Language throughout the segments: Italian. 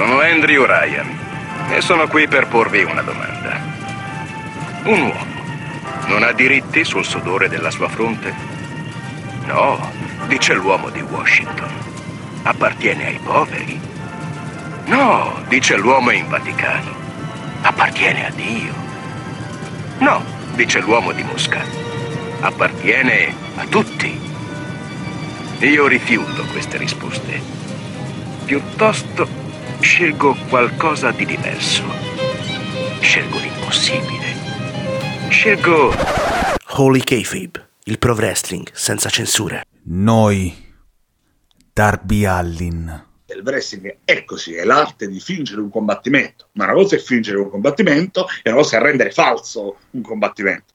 sono Andrew Ryan e sono qui per porvi una domanda. Un uomo non ha diritti sul sudore della sua fronte? No, dice l'uomo di Washington. Appartiene ai poveri? No, dice l'uomo in Vaticano. Appartiene a Dio. No, dice l'uomo di Mosca. Appartiene a tutti. Io rifiuto queste risposte. Piuttosto scelgo qualcosa di diverso. Scelgo l'impossibile. Scelgo Holy Kayfabe, il pro wrestling senza censure. Noi, Darby Allin. Il wrestling è così, è l'arte di fingere un combattimento, ma una cosa è fingere un combattimento e una cosa è rendere falso un combattimento.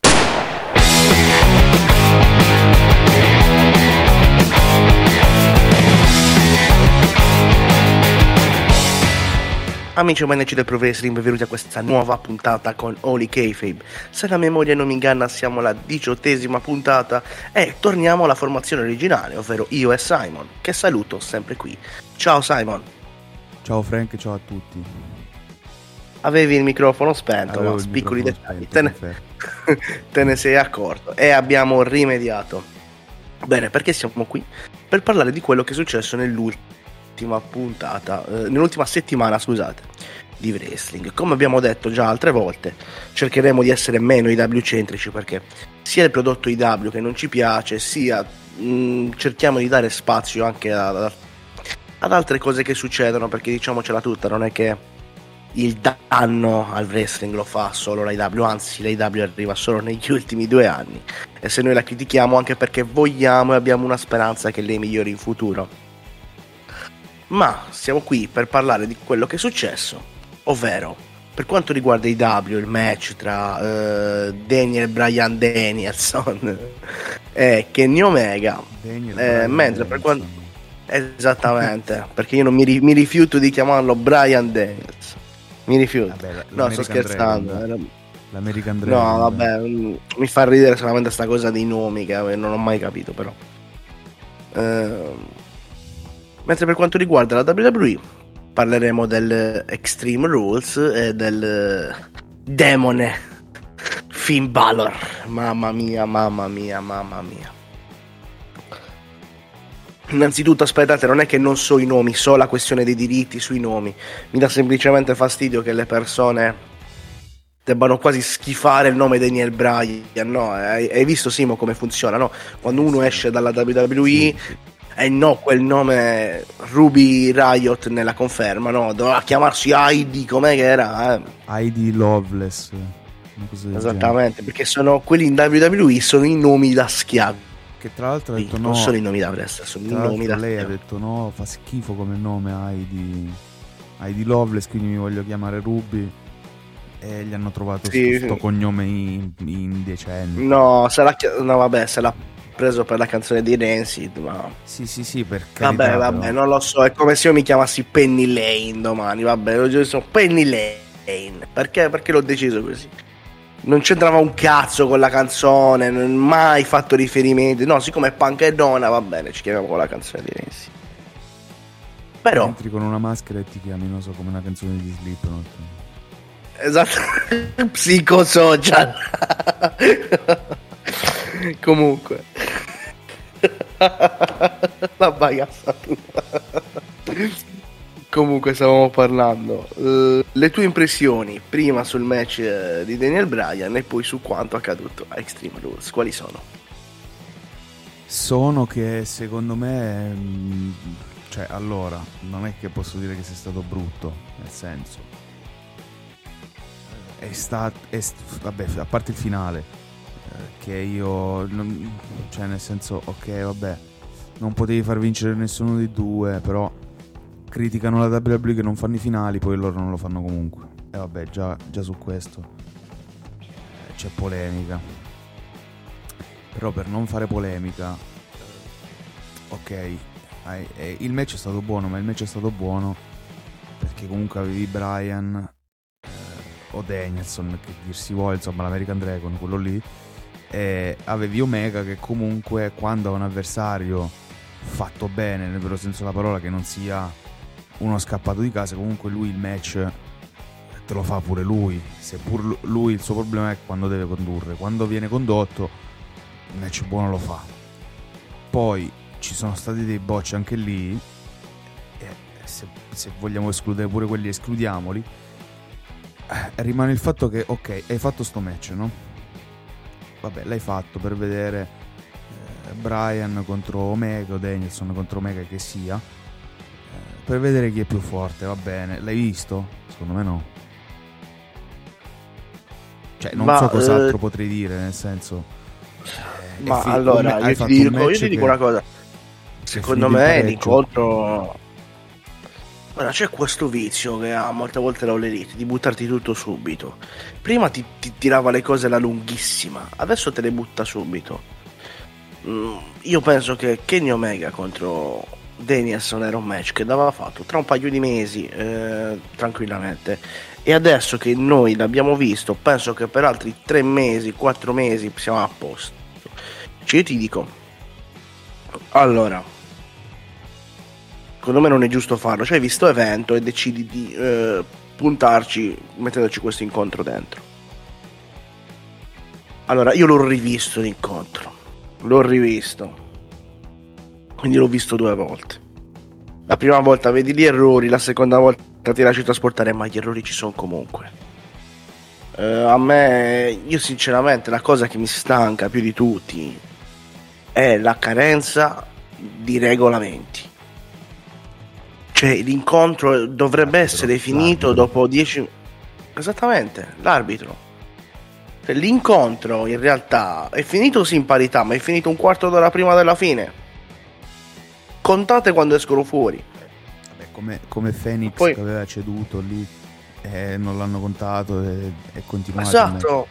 Amici e maniaci del Pro Wrestling, benvenuti a questa nuova puntata con Holy Kayfabe. Se la memoria non mi inganna, siamo alla diciottesima puntata e torniamo alla formazione originale, ovvero io e Simon, che saluto sempre qui. Ciao Simon. Ciao Frank, ciao a tutti. Avevi il microfono spento, Avevo ma piccoli dettagli, te ne, te ne sei accorto e abbiamo rimediato. Bene, perché siamo qui? Per parlare di quello che è successo nell'ultima puntata, eh, nell'ultima settimana, scusate, di wrestling. Come abbiamo detto già altre volte, cercheremo di essere meno IW centrici perché sia il prodotto IW che non ci piace, sia mh, cerchiamo di dare spazio anche a- a- ad altre cose che succedono, perché diciamocela tutta, non è che il danno al wrestling lo fa solo l'AW, anzi l'AW arriva solo negli ultimi due anni e se noi la critichiamo anche perché vogliamo e abbiamo una speranza che lei migliori in futuro. Ma siamo qui per parlare di quello che è successo, ovvero per quanto riguarda i W, il match tra eh, Daniel Bryan Danielson e Kenny Omega, Daniel Eh, mentre per Danielson. quanto Esattamente, perché io non mi, ri- mi rifiuto di chiamarlo Brian Daniels. Mi rifiuto. Vabbè, no, sto scherzando. Dragon. L'American Dragon. No, vabbè, mm, mi fa ridere solamente sta cosa dei nomi che eh, non ho mai capito però. Ehm, mentre per quanto riguarda la WWE parleremo del Extreme Rules e del demone Finn Balor. Mamma mia, mamma mia, mamma mia. Innanzitutto aspettate, non è che non so i nomi, so la questione dei diritti sui nomi. Mi dà semplicemente fastidio che le persone debbano quasi schifare il nome Daniel Bryan, no? Hai, visto Simo come funziona, no? Quando uno esce dalla WWE e no, quel nome Ruby Riot nella conferma, no? Doveva chiamarsi Heidi, com'è che era? Eh? Heidi Loveless. una cosa del Esattamente, perché sono quelli in WWE sono i nomi da schiavi. Che tra l'altro ha detto no. non sono i nomi da wrestler, sono i nomi da lei ha detto no, fa schifo come nome Heidi. Heidi Loveless, quindi mi voglio chiamare Ruby. E gli hanno trovato Sì, questo sì. cognome in- indecente. No, se l'ha chi- no, vabbè, se l'ha preso per la canzone di Rancid, ma Sì, sì, sì, per carità. Vabbè, vabbè, non lo so, è come se io mi chiamassi Penny Lane domani, vabbè, io sono Penny Lane. Perché? Perché l'ho deciso così. Non c'entrava un cazzo con la canzone, non ho mai fatto riferimenti. No, siccome è punk e donna, va bene, ci chiamiamo con la canzone di Renzi. Però, Entri con una maschera e ti chiami, non so, come una canzone di Slipknot. esatto, psicosocial. Comunque, la bagazzatura. Comunque stavamo parlando. le tue impressioni prima sul match eh, di Daniel Bryan e poi su quanto accaduto a Extreme Rules. Quali sono? Sono che secondo me, mh, cioè allora, non è che posso dire che sia stato brutto, nel senso, è stato, vabbè, a parte il finale, che io, non- cioè nel senso, ok, vabbè, non potevi far vincere nessuno dei due, però criticano la WWE che non fanno i finali, poi loro non lo fanno comunque. E vabbè, già, già su questo eh, c'è polemica. Però per non fare polemica, ok, eh, il match è stato buono, ma il match è stato buono perché comunque avevi Brian eh, o Danielson, che dir si vuole, insomma l'American Dragon, quello lì, e avevi Omega che comunque quando ha un avversario fatto bene, nel vero senso della parola, che non sia uno scappato di casa, comunque lui il match te lo fa pure lui, seppur lui il suo problema è quando deve condurre, quando viene condotto il match buono lo fa. Poi ci sono stati dei bocci anche lì, se, se vogliamo escludere pure quelli escludiamoli, eh, rimane il fatto che ok, hai fatto sto match, no? Vabbè, l'hai fatto per vedere eh, Brian contro Omega o Danielson contro Omega che sia, eh, per vedere chi è più forte, va bene. L'hai visto? Secondo me no. Cioè, non Ma, so cos'altro eh, potrei dire, nel senso... eh, Ma fi- allora, io ti, un dico, io ti dico che- una cosa. Secondo me l'incontro. Ora c'è questo vizio che ha molte volte l'All Elite di buttarti tutto subito. Prima ti, ti tirava le cose alla lunghissima, adesso te le butta subito. Mm, io penso che Kenny Omega contro Danielson era un match che dava fatto tra un paio di mesi eh, tranquillamente. E adesso che noi l'abbiamo visto, penso che per altri tre mesi, quattro mesi siamo a posto. Cioè, io ti dico, allora, secondo me non è giusto farlo. Cioè, hai visto evento e decidi di eh, puntarci mettendoci questo incontro dentro. Allora, io l'ho rivisto l'incontro. L'ho rivisto. Quindi l'ho visto due volte. La prima volta vedi gli errori, la seconda volta ti lasci trasportare, ma gli errori ci sono comunque. Eh, a me, io sinceramente, la cosa che mi stanca più di tutti è la carenza di regolamenti. Cioè, l'incontro dovrebbe essere finito l'arbitro. dopo 10 Esattamente, l'arbitro. Cioè, L'incontro in realtà è finito sì in parità, ma è finito un quarto d'ora prima della fine. Contate quando escono fuori. Vabbè, come, come Phoenix Poi- che aveva ceduto lì e non l'hanno contato e è continuato. Esatto.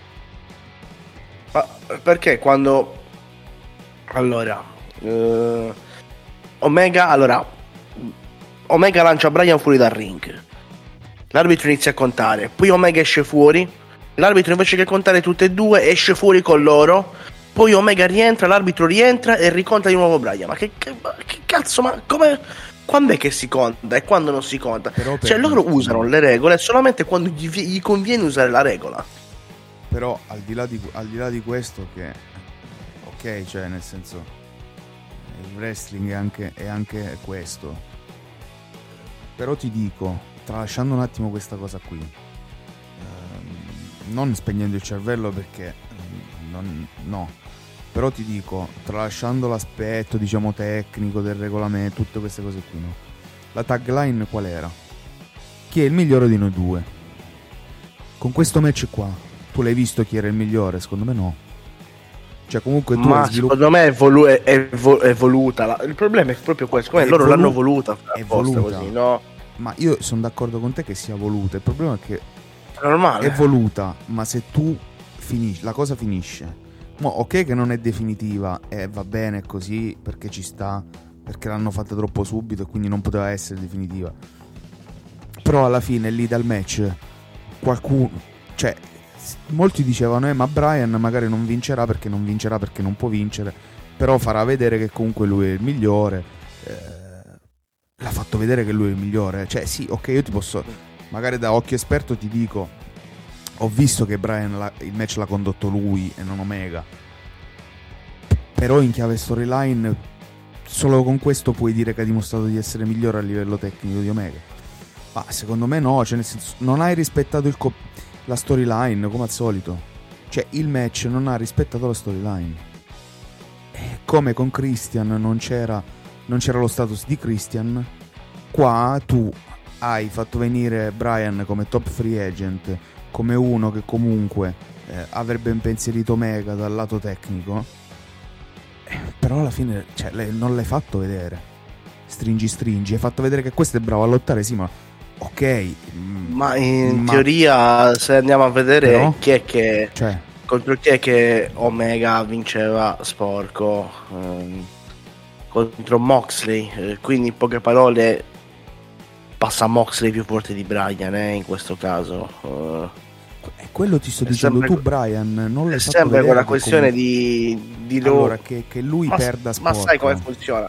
Ma perché quando allora eh, Omega allora Omega lancia Brian fuori dal ring. L'arbitro inizia a contare, poi Omega esce fuori. L'arbitro invece che contare tutte e due esce fuori con loro. Poi Omega rientra, l'arbitro rientra e riconta di nuovo Brian. Ma che, che- che cazzo, ma come quando è che si conta e quando non si conta? Però per- Cioè loro usano le regole solamente quando gli, gli conviene usare la regola. Però al di, là di, al di là di questo che... Ok, cioè nel senso... Il wrestling è anche, è anche questo. Però ti dico, tralasciando un attimo questa cosa qui, ehm, non spegnendo il cervello perché... ehm, non- no. Però ti dico, tralasciando l'aspetto, diciamo, tecnico del regolamento, tutte queste cose qui, no? La tagline qual era? Chi è il migliore di noi due? Con questo match qua, tu l'hai visto chi era il migliore? Secondo me no. Cioè comunque tu Ma hai sviluppato... secondo me è, volu- è- è vo- è voluta. la- il problema è proprio questo. Come loro volu- l'hanno voluta. è voluta. così, no? Ma io sono d'accordo con te che sia voluta. Il problema è che È normale. è voluta, ma se tu finisci, la cosa finisce. Mo, ok che non è definitiva e va bene così perché ci sta, perché l'hanno fatta troppo subito e quindi non poteva essere definitiva. Però alla fine lì dal match qualcuno, cioè molti dicevano eh ma Brian magari non vincerà perché non vincerà perché non può vincere, però farà vedere che comunque lui è il migliore. eh, l'ha fatto vedere che lui è il migliore. Cioè sì, ok, io ti posso magari da occhio esperto ti dico ho visto che Brian la- il match l'ha condotto lui e non Omega. Però in chiave storyline, solo con questo puoi dire che ha dimostrato di essere migliore a livello tecnico di Omega. Ma secondo me no, cioè nel senso, non hai rispettato il co- la storyline come al solito. Cioè il match non ha rispettato la storyline. E come con Christian non c'era, non c'era lo status di Christian, qua tu hai fatto venire Brian come top free agent come uno che comunque eh, avrebbe impensierito Omega dal lato tecnico, eh, però alla fine cioè, non l'hai fatto vedere. Stringi, stringi, hai fatto vedere che questo è bravo a lottare, sì, ma ok. mm, Ma in ma- teoria, se andiamo a vedere Però? chi è che Cioè, contro chi è che Omega vinceva sporco ehm, contro Moxley. eh, quindi, in poche parole, passa Moxley più forte di Brian eh, in questo caso. eh. è quello ti sto È dicendo sempre- tu, Brian. Non è l'hai fatto sempre quella questione comunque- di, di loro. Allora, che, che lui ma, perda ma sporco. sai come funziona?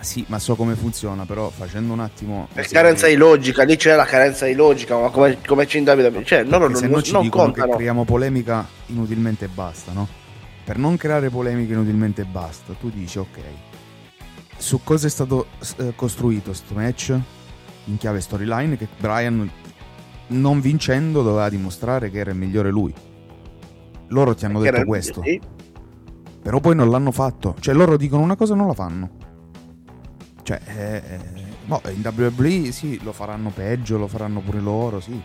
Sì, ma so come funziona, però facendo un attimo... È carenza di logica, lì c'è la carenza di logica, ma come, come c'è in Davide... Cioè, loro non, se no ci non dicono contano. che creiamo polemica inutilmente e basta, no? Per non creare polemica inutilmente e basta, tu dici ok. Su cosa è stato eh, costruito questo match? In chiave storyline che Brian non vincendo doveva dimostrare che era il migliore lui. Loro ti hanno detto questo, sì. però poi non l'hanno fatto. Cioè loro dicono una cosa e non la fanno. Cioè, eh, eh, no, in WWE sì, lo faranno peggio, lo faranno pure loro, sì.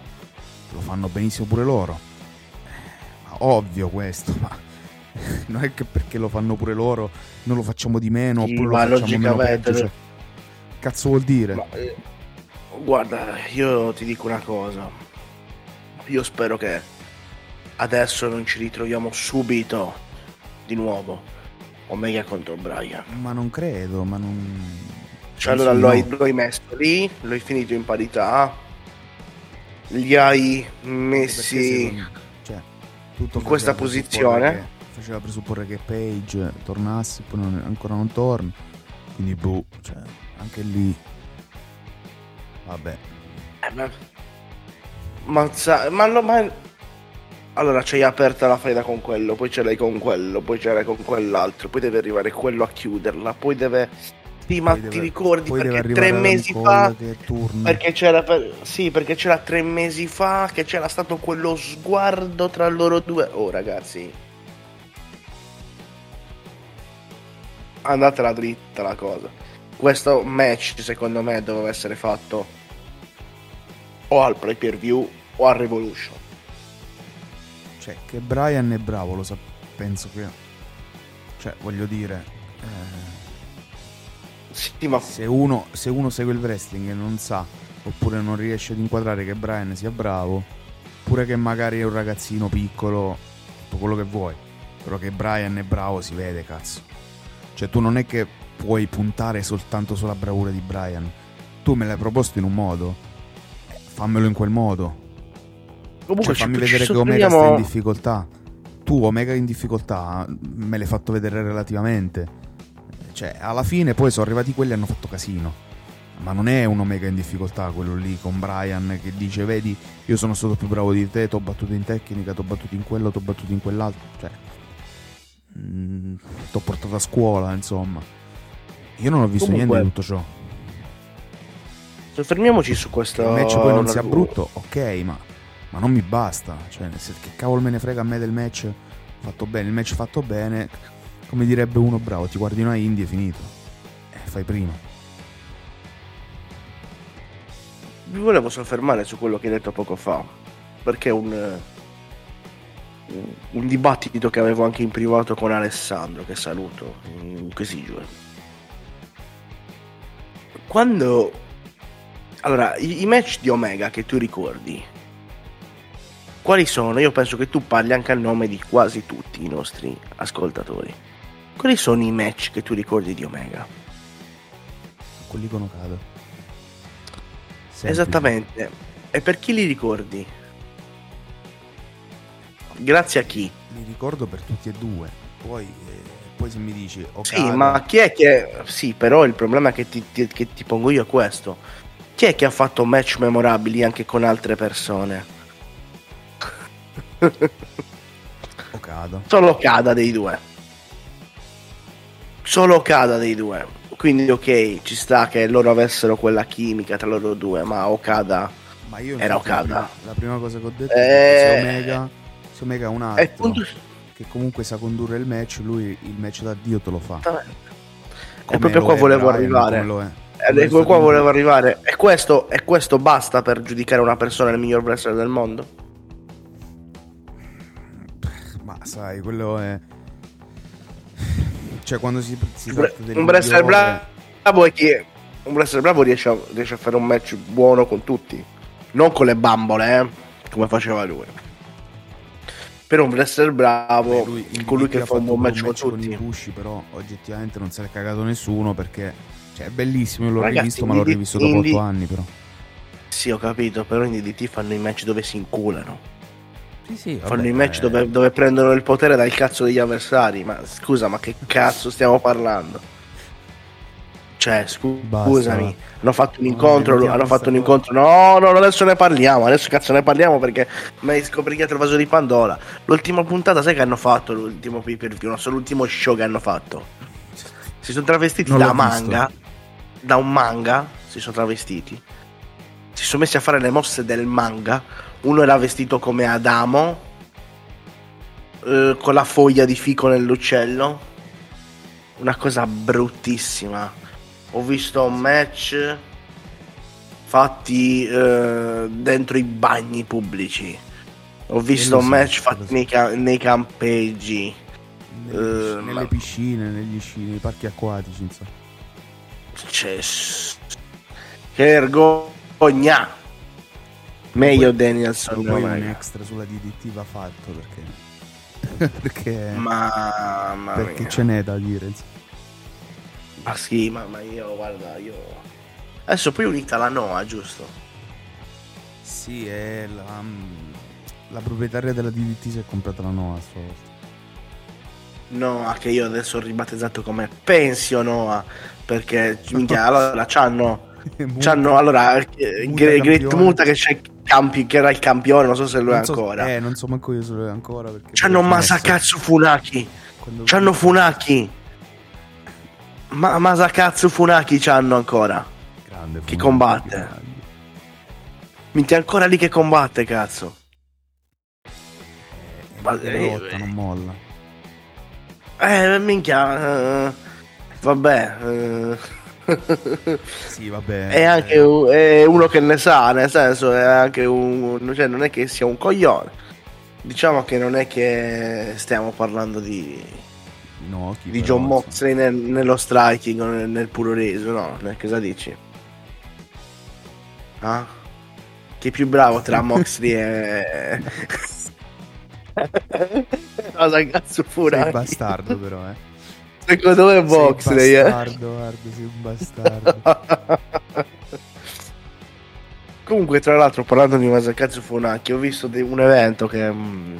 Lo fanno benissimo pure loro. Eh, ma ovvio questo, ma non è che perché lo fanno pure loro non lo facciamo di meno Sì, oppure ma lo facciamo meno peggio. Cioè, cazzo vuol dire? Ma, eh, guarda, io ti dico una cosa. Io spero che adesso non ci ritroviamo subito di nuovo Omega contro Brian. Ma non credo, ma non... Cioè, allora lo, hai, lo hai messo lì, lo hai finito in parità, li hai messi. secondo- cioè, in questa posizione. che- faceva presupporre che Page tornasse, poi non- ancora non torna. Quindi, boh, cioè, anche lì. Vabbè, Eh, ma, ma, sa- ma, no, ma- allora c'hai aperta la faida con quello, poi ce l'hai con quello, poi ce l'hai con quell'altro, poi deve arrivare quello a chiuderla, poi deve. Sì, ma poi ti deve- ricordi deve perché tre mesi fa. Perché c'era, per- sì, perché c'era tre mesi fa che c'era stato quello sguardo tra loro due. Oh, ragazzi, andatela dritta la cosa. Questo match, secondo me, doveva essere fatto o al pay per view o al Revolution. Cioè, che Brian è bravo, lo sa. Penso che. Cioè, voglio dire. eh, Sì, ma se, uno, se uno segue il wrestling e non sa, oppure non riesce ad inquadrare che Brian sia bravo, pure che magari è un ragazzino piccolo, tutto quello che vuoi. Però che Brian è bravo si vede, cazzo. Cioè, tu non è che puoi puntare soltanto sulla bravura di Brian. Tu me l'hai proposto in un modo, eh, fammelo in quel modo. comunque Cioè, fammi ci, ci vedere che Omega sta in difficoltà. Tu, Omega in difficoltà, me l'hai fatto vedere relativamente. Cioè, alla fine poi sono arrivati quelli e hanno fatto casino. Ma non è un Omega in difficoltà quello lì con Brian che dice: Vedi, io sono stato più bravo di te, ti ho battuto in tecnica, ti ho battuto in quello, ti ho battuto in quell'altro. Cioè, ti ho portato a scuola, insomma. Io non ho visto Comunque- niente di tutto ciò. Soffermiamoci su questo. Il match poi non sia brutto, ok, ma, ma non mi basta. Cioè, se, che cavolo me ne frega a me del match fatto bene? Il match fatto bene, come direbbe uno bravo, ti guardi una indie e finito. E fai prima. Mi volevo soffermare su quello che hai detto poco fa, perché un, eh, un dibattito che avevo anche in privato con Alessandro, che saluto in questi giorni. Quando... Allora, i, i match di Omega che tu ricordi, quali sono? Io penso che tu parli anche a nome di quasi tutti i nostri ascoltatori. Quali sono i match che tu ricordi di Omega? Quelli con Okada. Semplice. Esattamente. E per chi li ricordi? Grazie a chi? Li ricordo per tutti e due. Poi, eh, poi se mi dici Okada, Sì, ma chi è che... Sì, però il problema che ti, ti- che ti pongo io è questo. Chi è che ha fatto match memorabili anche con altre persone? Okada. Solo Kada dei due. Solo Kada dei due. Quindi ok, ci sta che loro avessero quella chimica tra loro due, ma Okada... Ma io Era infatti, la Okada. prima- La prima cosa che ho detto Eh, è che se Omega, se Omega è un È altro appunto- che comunque sa condurre il match, lui il match da Dio te lo fa. E Come proprio qua è volevo Brian, arrivare. come lo è. Come è qua stato- volevo arrivare. E questo, e questo basta per giudicare una persona il miglior wrestler del mondo? Ma sai, quello è. Cioè, quando si, si Un tratta del un wrestler bravo è chi un wrestler bravo riesce a, riesce a fare un match buono con tutti non con le bambole eh, come faceva lui però un wrestler bravo Beh, lui- colui che fa un buon match con con tutti i Bushi, però oggettivamente non se l'è cagato nessuno perché. Cioè, è bellissimo, io l'ho Ragazzi, rivisto, ma l'ho rivisto dopo Indie- 8 anni, però. sì ho capito però in DDT fanno i match dove si inculano Sì, sì, fanno i match dove, dove prendono il potere dal cazzo degli avversari ma scusa ma che cazzo stiamo parlando Cioè, scu- Basta. scusami, hanno fatto un No, incontro, evitiamo hanno fatto un incontro. No, no, adesso ne parliamo, adesso cazzo ne parliamo perché mi hai scoperchiato il vaso di Pandora. L'ultima puntata, sai che hanno fatto l'ultimo pay per view, no, solo l'ultimo show che hanno fatto. Si sono travestiti Non da manga, da un manga, si sono travestiti. Si sono messi a fare le mosse del manga. Uno era vestito come Adamo, eh, con la foglia di fico nell'uccello. Una cosa bruttissima. Ho visto match fatti eh, dentro i bagni pubblici. Ho visto so, match fatti so. nei, ca- nei campeggi. Nelle, Eh, nelle ma- piscine, negli sci, nei parchi acquatici, insomma. Cioè, che vergogna! Meglio Poi- Danielson. Poi un extra sulla DDT va fatto perché... perché... Mamma perché mia. ce n'è da dire. Ma sì, ma, io, guarda, io... Adesso poi è unita la Noah, giusto? Sì, è la, mm, la proprietaria della DDT si è comprata la Noah stavolta. Noah, che io adesso ho ribattezzato come Pensio Noah, perché, minchia, allora, c'hanno... c'hanno allora, Muta Gre- Great. Muta che, c'è campi- che era il campione, non so se lo è so- ancora. Eh, non so manco io se lo è ancora. C'hanno Masakatsu Funaki. quando- C'hanno Funaki. Ma Masakatsu Funaki c'hanno ancora. Grande Chi Funaki, combatte? grande. Minchia, ancora lì che combatte, cazzo. Eh, Ma- eh, lotta, non molla. Eh, minchia. eh, vabbè. eh. Sì, vabbè. è anche un- è uno che ne sa, nel senso, è anche un. Cioè, non è che sia un coglione. Diciamo che non è che stiamo parlando di, Inoki, di però, John. Moxley nel- nello striking o nel, nel puro reso, no? Cosa dici? Ah? Chi è più bravo tra Moxley e. Cosa cazzo Sei fura? bastardo però, eh. Secondo me è Moxley, sei eh. bastardo, guarda, sei un bastardo. Comunque, tra l'altro, parlando di Masakatsu Funaki, ho visto de- un evento che mm,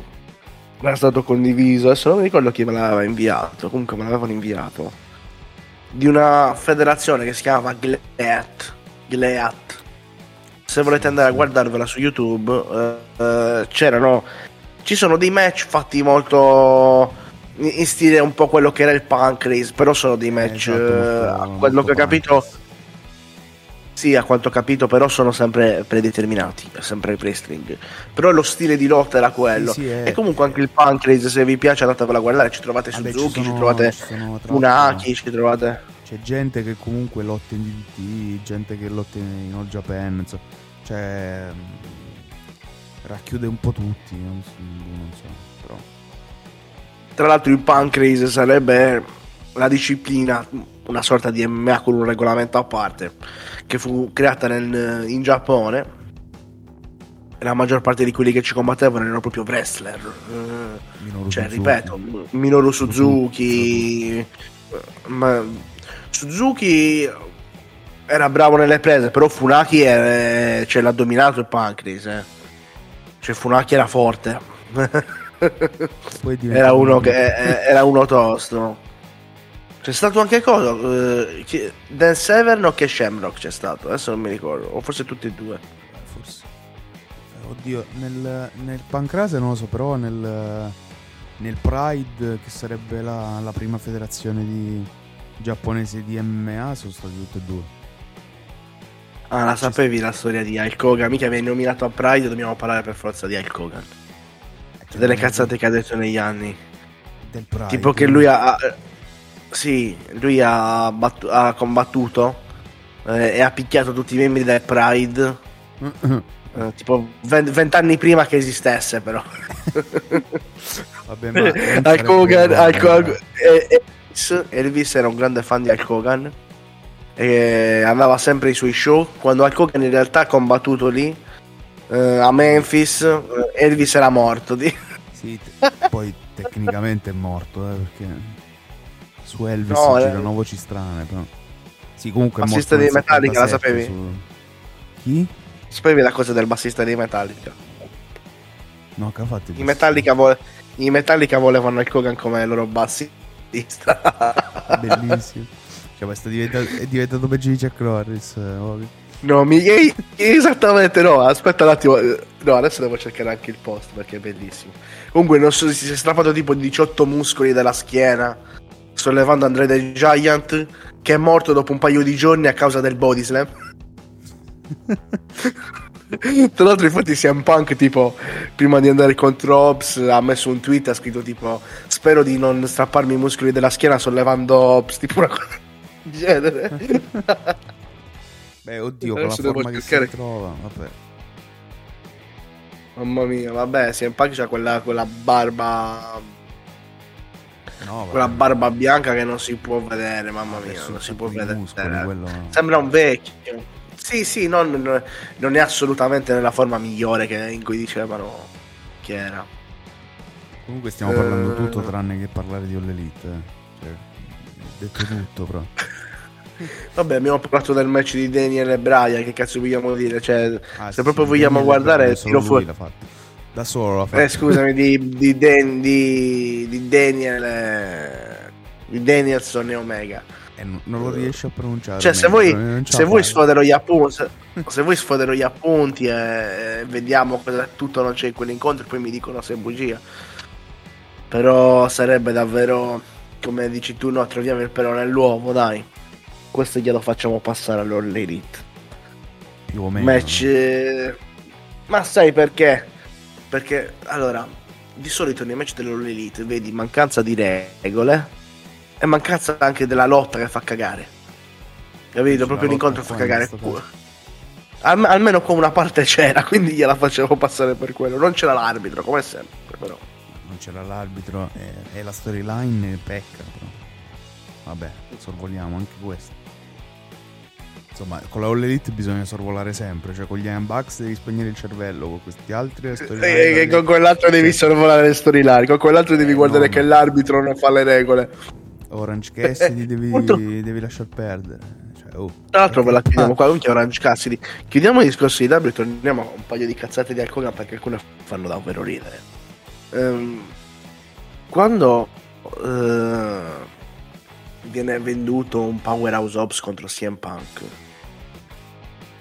era stato condiviso. Adesso non mi ricordo chi me l'aveva inviato. Comunque, me l'avevano inviato. Di una federazione che si chiama Gleat. Gleat. Se volete andare a guardarvela su YouTube, eh, eh, c'erano. Ci sono dei match fatti molto. In stile un po' quello che era il Pancrase, però sono dei match. Esatto, eh, a quello che ho capito. Sì, a quanto ho capito, però sono sempre predeterminati, sempre il wrestling. Però lo stile di lotta era quello. Sì, sì, è- e comunque anche il Pancrase, se vi piace, andatevelo a guardare. Ci trovate Vabbè, ci Suzuki, ci, sono- trovate ci Funaki, l'altro, ci trovate. C'è gente che comunque lotta in DDT, gente che lotta in All Japan, insomma. Cioè... mh, Racchiude un po' tutti, non so, non so però... Tra l'altro, il Pancrase sarebbe la disciplina, una sorta di MMA con un regolamento a parte, che fu creata nel- in Giappone. La maggior parte di quelli che ci combattevano erano proprio wrestler. Eh, Minoru Cioè, Suzuki. ripeto, Minoru Suzuki. Ma Suzuki era bravo nelle prese, però Funaki è, ce l'ha dominato il Pancrase. Eh. Cioè, Funaki era forte. Era uno un- che eh, era uno tosto. C'è stato anche cosa? eh, chi- Dan Severn o che Shamrock c'è stato? Adesso non mi ricordo. O forse tutti e due. forse. Eh, Oddio, nel, nel Pancrase non lo so, però nel, nel Pride, che sarebbe la, la prima federazione di, giapponese di MMA, sono stati tutti e due. Ah, la sapevi la storia di Hulk Hogan? Mica viene nominato a Pride, dobbiamo parlare per forza di Hulk Hogan. Delle cazzate che ha detto negli anni. Pride. Tipo che lui ha. Sì, lui ha, battu- ha combattuto eh, e ha picchiato tutti i membri del Pride. eh, tipo ven- vent'anni prima che esistesse, però. Vabbè, ma Hulk Hogan, Hulk Hogan- Elvis, Elvis era un grande fan di Hulk Hogan. E andava sempre ai suoi show. Quando Hulk Hogan in realtà ha combattuto lì eh, a Memphis, eh, Elvis era morto. di- Sì, te- poi tecnicamente è morto, eh, perché su Elvis No, eh. girano voci strane, però. Sì, comunque è Bassista nel Metallica, la 77 sapevi? su- Chi? Sapevi la cosa del bassista di Metallica? No, che ha fatto il I Metallica, vo- i Metallica volevano Hulk Hogan come loro bassista. Bellissimo. Porca, ma sta diventa- è diventato peggio di Jack Norris. eh, Hogan. No, mi... eh, esattamente no, aspetta un attimo. No, adesso devo cercare anche il post perché è bellissimo. Comunque, non so se si è strappato tipo 18 muscoli dalla schiena, sollevando Andre the Giant, che è morto dopo un paio di giorni a causa del body slam. Tra l'altro, infatti, CM Punk, tipo, prima di andare contro Ops, ha messo un tweet, ha scritto tipo: Spero di non strapparmi i muscoli della schiena sollevando Ops, tipo una cosa del genere. Beh, oddio, con la forma che cercare. si trova. Vabbè. Mamma mia, vabbè, CM Punk c'ha quella, quella barba. No, Quella barba bianca che non si può vedere, mamma mia, non si può vedere. quello- Sembra un vecchio. Sì, sì, non, non è assolutamente nella forma migliore che- in cui dicevano che era. Comunque stiamo parlando Eh, tutto tranne che parlare di All Elite. eh. Cioè, detto tutto, però. Vabbè, abbiamo parlato del match di Daniel e Brian, che cazzo vogliamo dire? Cioè, Ah, se sì, proprio vogliamo Daniel guardare, tiro fuori. l'ha fatto. Da solo l'ha fatto. Eh, scusami, di, di, Dan- di, di Daniel e- di Danielson e Omega. Eh, non, lo riesce a pronunciare. Cioè, se voi, se voi sfodero gli appunti, se, se voi sfodero gli appunti e, e vediamo cosa tutto non c'è in quell'incontro, poi mi dicono se è bugia. Però sarebbe davvero, come dici tu, no, troviamo il pelo nell'uovo, dai. Questo glielo facciamo passare all'All Elite. più o meno. Match. eh, Ma sai perché? Perché allora, di solito nei match dell'All Elite vedi mancanza di regole e mancanza anche della lotta che fa cagare. Capito? Proprio l'incontro fa cagare. questo caso. Alm- almeno con una parte c'era, quindi gliela facevo passare per quello. Non c'era l'arbitro, come sempre. Però. Non c'era l'arbitro e, e la storyline pecca. Però. Vabbè, sorvoliamo anche questo. Insomma, con la All Elite bisogna sorvolare sempre. Cioè, con gli Iron Bucks devi spegnere il cervello. Con questi altri storyline. E, e con quell'altro devi sorvolare le storyline, con quell'altro devi Eh, guardare no, che no. l'arbitro non fa le regole. Orange Cassidy devi, devi lasciar perdere. Cioè, oh. Tra l'altro ve la chiudiamo Ah, qua, comunque Orange Cassidy. Chiudiamo il discorso di W e torniamo a un paio di cazzate di Alcogan perché alcune fanno davvero ridere. Ehm, quando eh, viene venduto un Powerhouse Ops contro CM Punk,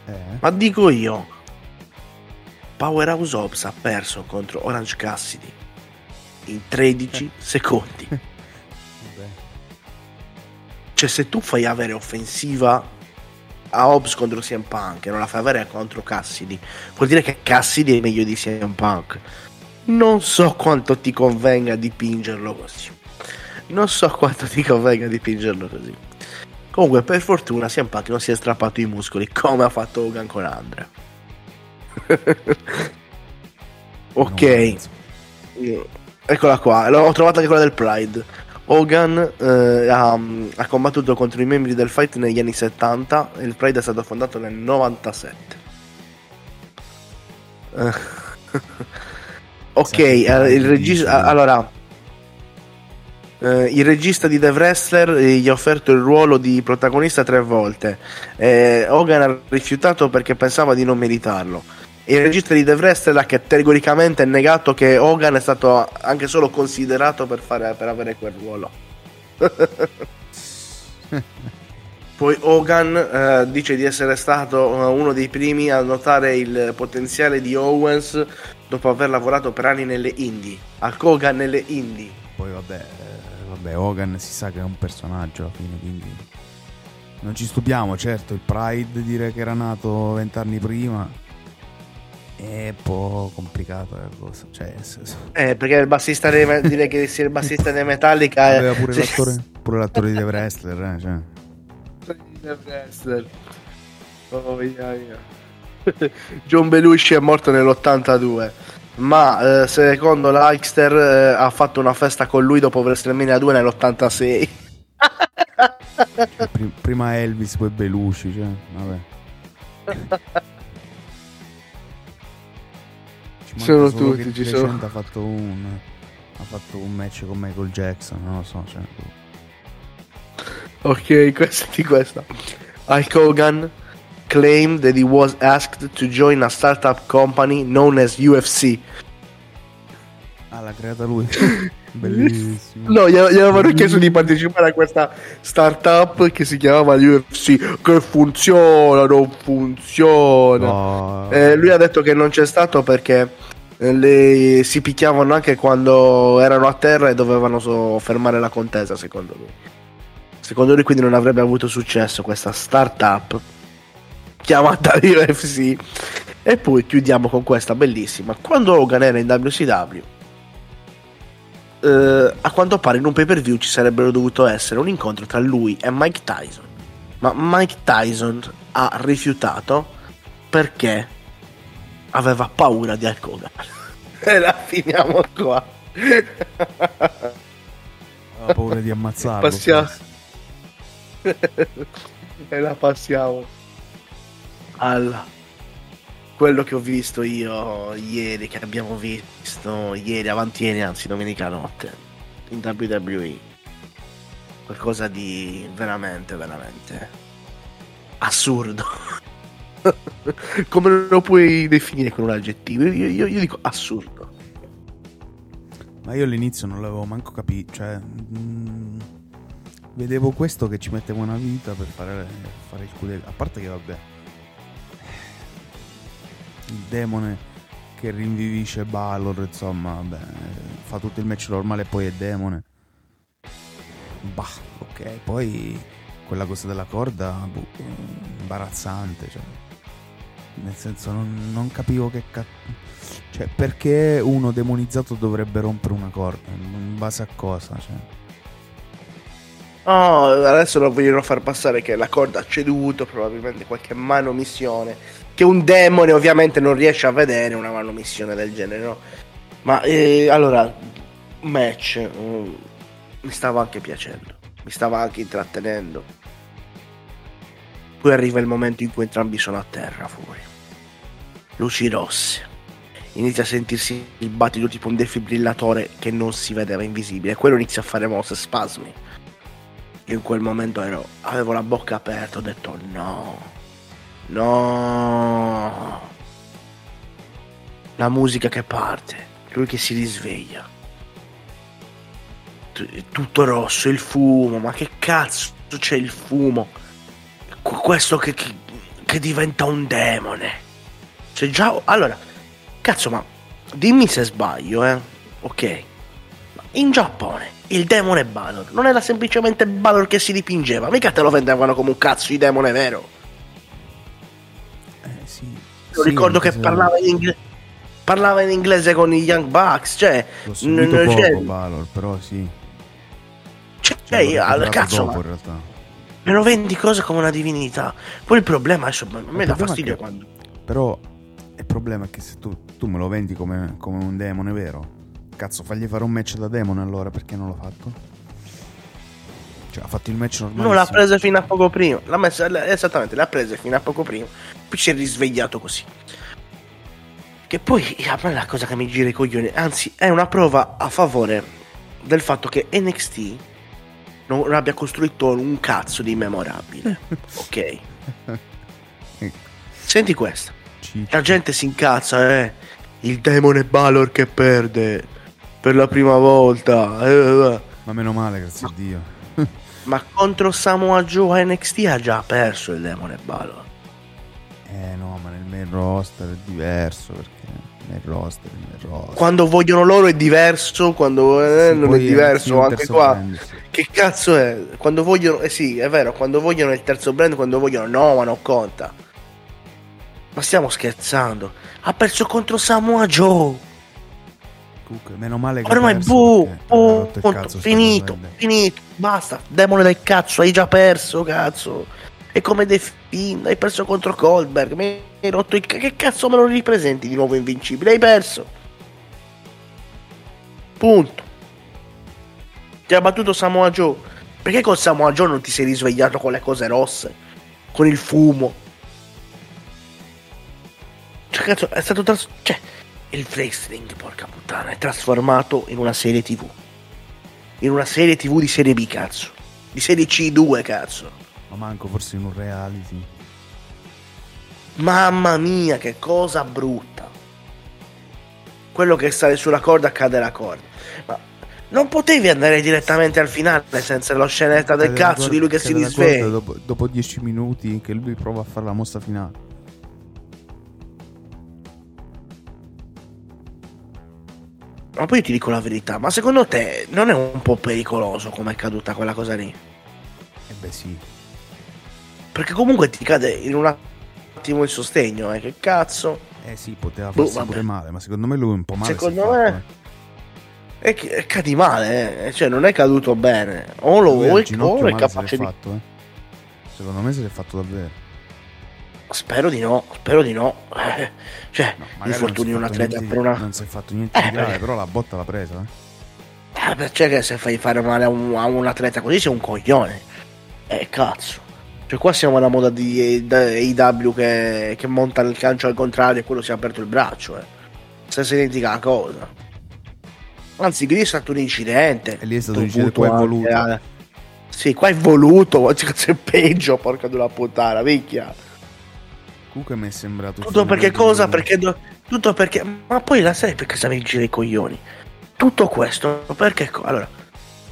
eh, ma dico io, Powerhouse Ops ha perso contro Orange Cassidy in 13 secondi. vabbè. Cioè, se tu fai avere offensiva a Hobbs contro CM Punk e non la fai avere contro Cassidy, vuol dire che Cassidy è meglio di CM Punk. Non so quanto ti convenga dipingerlo così. Non so quanto ti convenga dipingerlo così. Comunque, per fortuna, CM Punk non si è strappato i muscoli come ha fatto Hogan con Andre. ok. Penso. Eccola qua, l'ho trovata anche quella del Pride. Hogan eh, ha, ha combattuto contro i membri del fight negli anni 70 e il Pride è stato fondato nel 97. Eh, ok, eh, il regista... Allora... eh, il regista di The Wrestler eh, gli ha offerto il ruolo di protagonista tre volte. Eh, Hogan ha rifiutato perché pensava di non meritarlo. Il regista di The Wrestler ha categoricamente negato che Hogan è stato anche solo considerato per, fare, per avere quel ruolo. Poi Hogan eh, dice di essere stato eh, uno dei primi a notare il potenziale di Owens dopo aver lavorato per anni nelle indie. Hulk Hogan nelle indie. Poi vabbè, vabbè, Hogan si sa che è un personaggio alla fine, quindi non ci stupiamo, certo, il Pride dire che era nato vent'anni prima è un po' complicato la cosa, cioè Eh, perché il bassista dei, Me- direi che sia il bassista dei Metallica è- aveva pure sì. l'attore, pure l'attore di The Wrestler, eh, cioè. The Wrestler. Oh, yeah, yeah. John Belushi è morto nell'82 ma eh, secondo l'Alkster eh, ha fatto una festa con lui dopo WrestleMania 2 nell'86 Cioè, pri- prima Elvis, poi Belushi, cioè, vabbè. Ci Sono tutti, ci sono. ha fatto un ha fatto un match con Michael Jackson, non lo so, cioè, ok questa di questa Hulk Hogan claimed that he was asked to join a startup company known as UFC Ah, l'ha creata lui. Bellissimo. No, gli, avevano chiesto di partecipare a questa startup che si chiamava UFC, che funziona, non funziona. No. Eh, lui ha detto che non c'è stato perché eh, le- si picchiavano anche quando erano a terra e dovevano so- fermare la contesa, secondo lui. Secondo lui quindi non avrebbe avuto successo questa startup chiamata UFC. E poi chiudiamo con questa bellissima. Quando Hogan era in WCW, eh, a quanto pare in un pay per view ci sarebbero dovuto essere un incontro tra lui e Mike Tyson. Ma Mike Tyson ha rifiutato perché aveva paura di Hulk Hogan. e la finiamo qua. Ho paura di ammazzarlo. Passiamo. e la passiamo al quello che ho visto io ieri, che abbiamo visto ieri, avanti ieri, anzi domenica notte in WWE. Qualcosa di veramente, veramente assurdo. Come lo puoi definire con un aggettivo? Io, io- io dico assurdo. Ma io all'inizio non l'avevo manco capito. Cioè, mm, vedevo questo che ci metteva una vita per fare, fare il culo. A parte che vabbè. Il demone che rinvivisce Balor, insomma, vabbè, fa tutto il match normale e poi è demone. Bah, ok, poi quella cosa della corda, boh, imbarazzante, cioè. Nel senso, non, non capivo che cazzo. Cioè, perché uno demonizzato dovrebbe rompere una corda? In base a cosa? Cioè, No, adesso lo vogliono far passare che la corda ha ceduto, probabilmente qualche manomissione, che un demone ovviamente non riesce a vedere una manomissione del genere, no? Ma eh, allora, match, mm, mi stava anche piacendo, mi stava anche intrattenendo. Poi arriva il momento in cui entrambi sono a terra fuori. Luci rosse. Inizia a sentirsi il battito tipo un defibrillatore che non si vedeva invisibile. Quello inizia a fare mosse, spasmi. Io in quel momento ero, avevo la bocca aperta, ho detto no, no. La musica che parte, lui che si risveglia. Tutto rosso, il fumo, ma che cazzo c'è il fumo? Qu- Questo che, che- che diventa un demone. Cioè già, allora, cazzo ma, dimmi se sbaglio, eh. Ok. In Giappone il demone Balor non era semplicemente Balor che si dipingeva, mica te lo vendevano come un cazzo di demone vero. Sì. Ricordo che parlava in, ingle- parlava in inglese con i Young Bucks, cioè, L'ho seguito n- poco, cioè, Balor, però sì. cioè, Cioè, l'ho io- al- cazzo, dopo, in realtà. me lo vendi cose come una divinità. Poi il problema adesso a me dà fastidio che- quando Però il problema è che se tu, tu me lo vendi come, come un demone vero, cazzo, fagli fare un match da demone allora, perché non l'ha fatto? Cioè, ha fatto il match normale. non l'ha presa fino a poco prima. L'ha messa, esattamente, l'ha presa fino a poco prima. Poi si è risvegliato così. Che poi a me la cosa che mi gira i coglioni, anzi, è una prova a favore del fatto che NXT non abbia costruito un cazzo di memorabile. ok. Senti questa. La gente si incazza, eh. Il demone Balor che perde per la prima volta. eh, eh. Ma meno male, grazie a Dio. Ma contro Samoa Joe a NXT ha già perso il demone Balor. Eh no, ma nel main roster è diverso, perché nel roster, nel roster. Quando vogliono loro è diverso, quando eh, non è diverso, anche qua. brand, sì. Che cazzo è? Quando vogliono, eh sì, è vero, quando vogliono il terzo brand, quando vogliono no, ma non conta. Ma stiamo scherzando. Ha perso contro Samoa Joe. Comunque, meno male che Ormai bu, il punto, finito, cosa, finito, basta. Demone del cazzo, hai già perso, cazzo. È come The Fiend, hai perso contro Goldberg, mi hai rotto il Che cazzo me lo ripresenti di nuovo invincibile? Hai perso. Punto. Ti ha battuto Samoa Joe. Perché con Samoa Joe non ti sei risvegliato con le cose rosse? Con il fumo? Cioè, cazzo, è stato tras- Cioè, il wrestling, porca puttana, è trasformato in una serie TV. In una serie TV di serie B, cazzo. Di serie C2, cazzo. Ma manco forse in un reality. Mamma mia, che cosa brutta. Quello che sale sulla corda cade la corda. Ma Non potevi andare direttamente al finale senza lo scenetta del cazzo di lui che si risveglia. Dopo, dopo 10 minuti che lui prova a fare la mossa finale. Ma poi io ti dico la verità, ma secondo te non è un po' pericoloso come è caduta quella cosa lì? E beh sì. Perché comunque ti cade in un attimo il sostegno, eh, che cazzo. Eh sì, poteva Boh, farsi vabbè. pure male, ma secondo me lui un po' male Secondo è fatto, me- E, e cadi male, eh. cioè non è caduto bene. O eh. lo vuoi o è capace l'è di... fatto, eh. Secondo me se l'è fatto davvero. Spero di no, spero di no. Eh, cioè, No, infortuni un atleta niente per una... Non si è fatto niente Eh, di grave, perché- però la botta l'ha presa, eh. Eh, perché che se fai fare male a un, a un atleta così sei un coglione. Eh, cazzo. Cioè, qua siamo alla moda di AEW che, che monta il calcio al contrario e quello si è aperto il braccio, eh. Stessa identica cosa. Anzi, lì è stato un incidente. E lì è stato un incidente, qua è voluto. a- Sì, qua è voluto, cazzo è peggio, porca una puttana, minchia. Comunque mi è sembrato... Tutto perché cosa? Perché do- tutto perché ma poi la sai perché stava in giro i coglioni. Tutto questo perché allora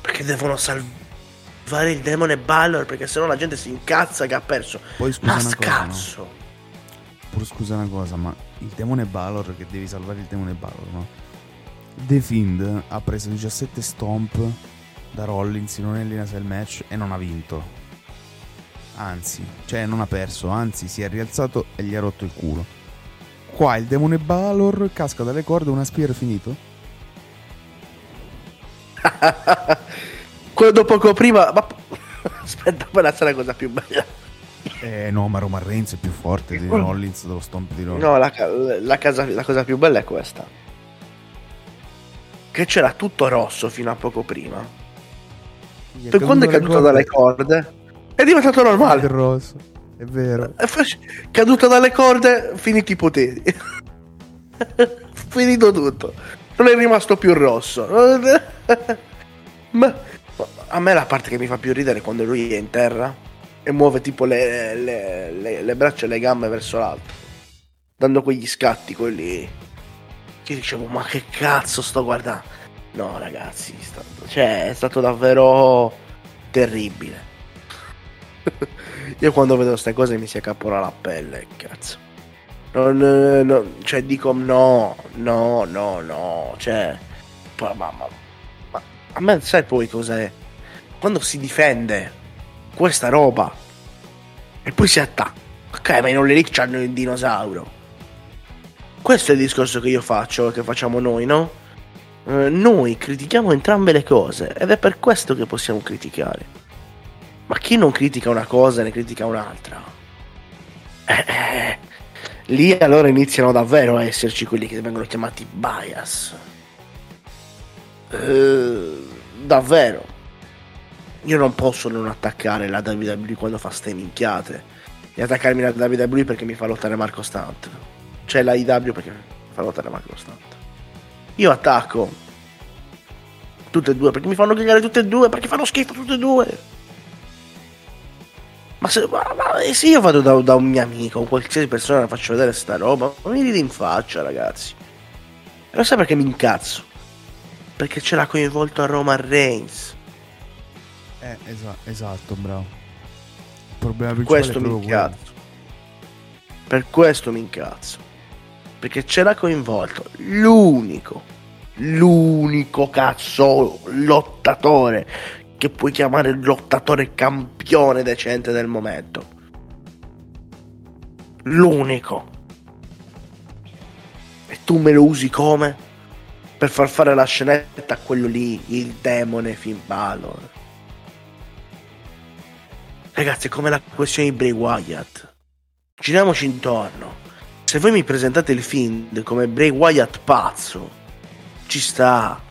perché devono salvare il demone Ballor perché sennò la gente si incazza che ha perso. Poi scusa Ma una cosa, no? scazzo. Pur scusa una cosa, ma il demone Balor che devi salvare il demone Balor, no? The Fiend ha preso 17 stomp da Rollins in un'Elina Cell match e non ha vinto. Anzi, cioè non ha perso, anzi si è rialzato e gli ha rotto il culo. Qua il demone Balor casca dalle corde, una spear finito. Quello poco prima, ma aspetta, quella sarà la cosa più bella. Eh no, ma Roman Reigns è più forte di Rollins dello stomp di Rollins. No, la, la casa- la cosa più bella è questa. Che c'era tutto rosso fino a poco prima. Poi quando è caduto caduto dalle corde è diventato Il normale. rosso, è vero. Caduto dalle corde, finiti i poteri. Finito tutto. Non è rimasto più rosso. Ma a me la parte che mi fa più ridere è quando lui è in terra e muove tipo le, le- le- le braccia e le gambe verso l'alto, dando quegli scatti quelli. Che dicevo, ma che cazzo sto guardando? No, ragazzi, è stato, cioè, è stato davvero terribile. Io quando vedo queste cose mi si accappola la pelle, cazzo. Non, eh, no, cioè dico no, no, no, no, cioè... ma, ma- ma- a me sai poi cos'è? Quando si difende questa roba e poi si attacca. Ok, ma non lì c'hanno il dinosauro. Questo è il discorso che io faccio, che facciamo noi, no? Eh, noi critichiamo entrambe le cose ed è per questo che possiamo criticare. Ma chi non critica una cosa ne critica un'altra? Eh, eh, lì allora iniziano davvero a esserci quelli che vengono chiamati bias. Eh, davvero. Io non posso non attaccare la WWE quando fa ste minchiate. E attaccarmi la WWE perché mi fa lottare Marco Stunt. Cioè la IW perché mi fa lottare Marco Stunt. Io attacco tutte e due perché mi fanno cagare tutte e due perché fanno schifo tutte e due. Ma se, ma, ma- se io vado da, da un mio amico o qualsiasi persona faccio vedere sta roba, ma mi ridi in faccia, ragazzi. E lo sai perché mi incazzo? Perché ce l'ha coinvolto a Roman Reigns. Eh, esa- esatto, bravo. Il problema principale Questo è mi quello. incazzo. Per questo mi incazzo. Perché ce l'ha coinvolto l'unico, l'unico cazzo lottatore che puoi chiamare il lottatore campione decente del momento. L'unico. E tu me lo usi come? Per far fare la scenetta a quello lì, il demone Finn Balor. Ragazzi, è come la questione di Bray Wyatt. Giriamoci intorno. Se voi mi presentate il Fiend come Bray Wyatt pazzo, ci sta.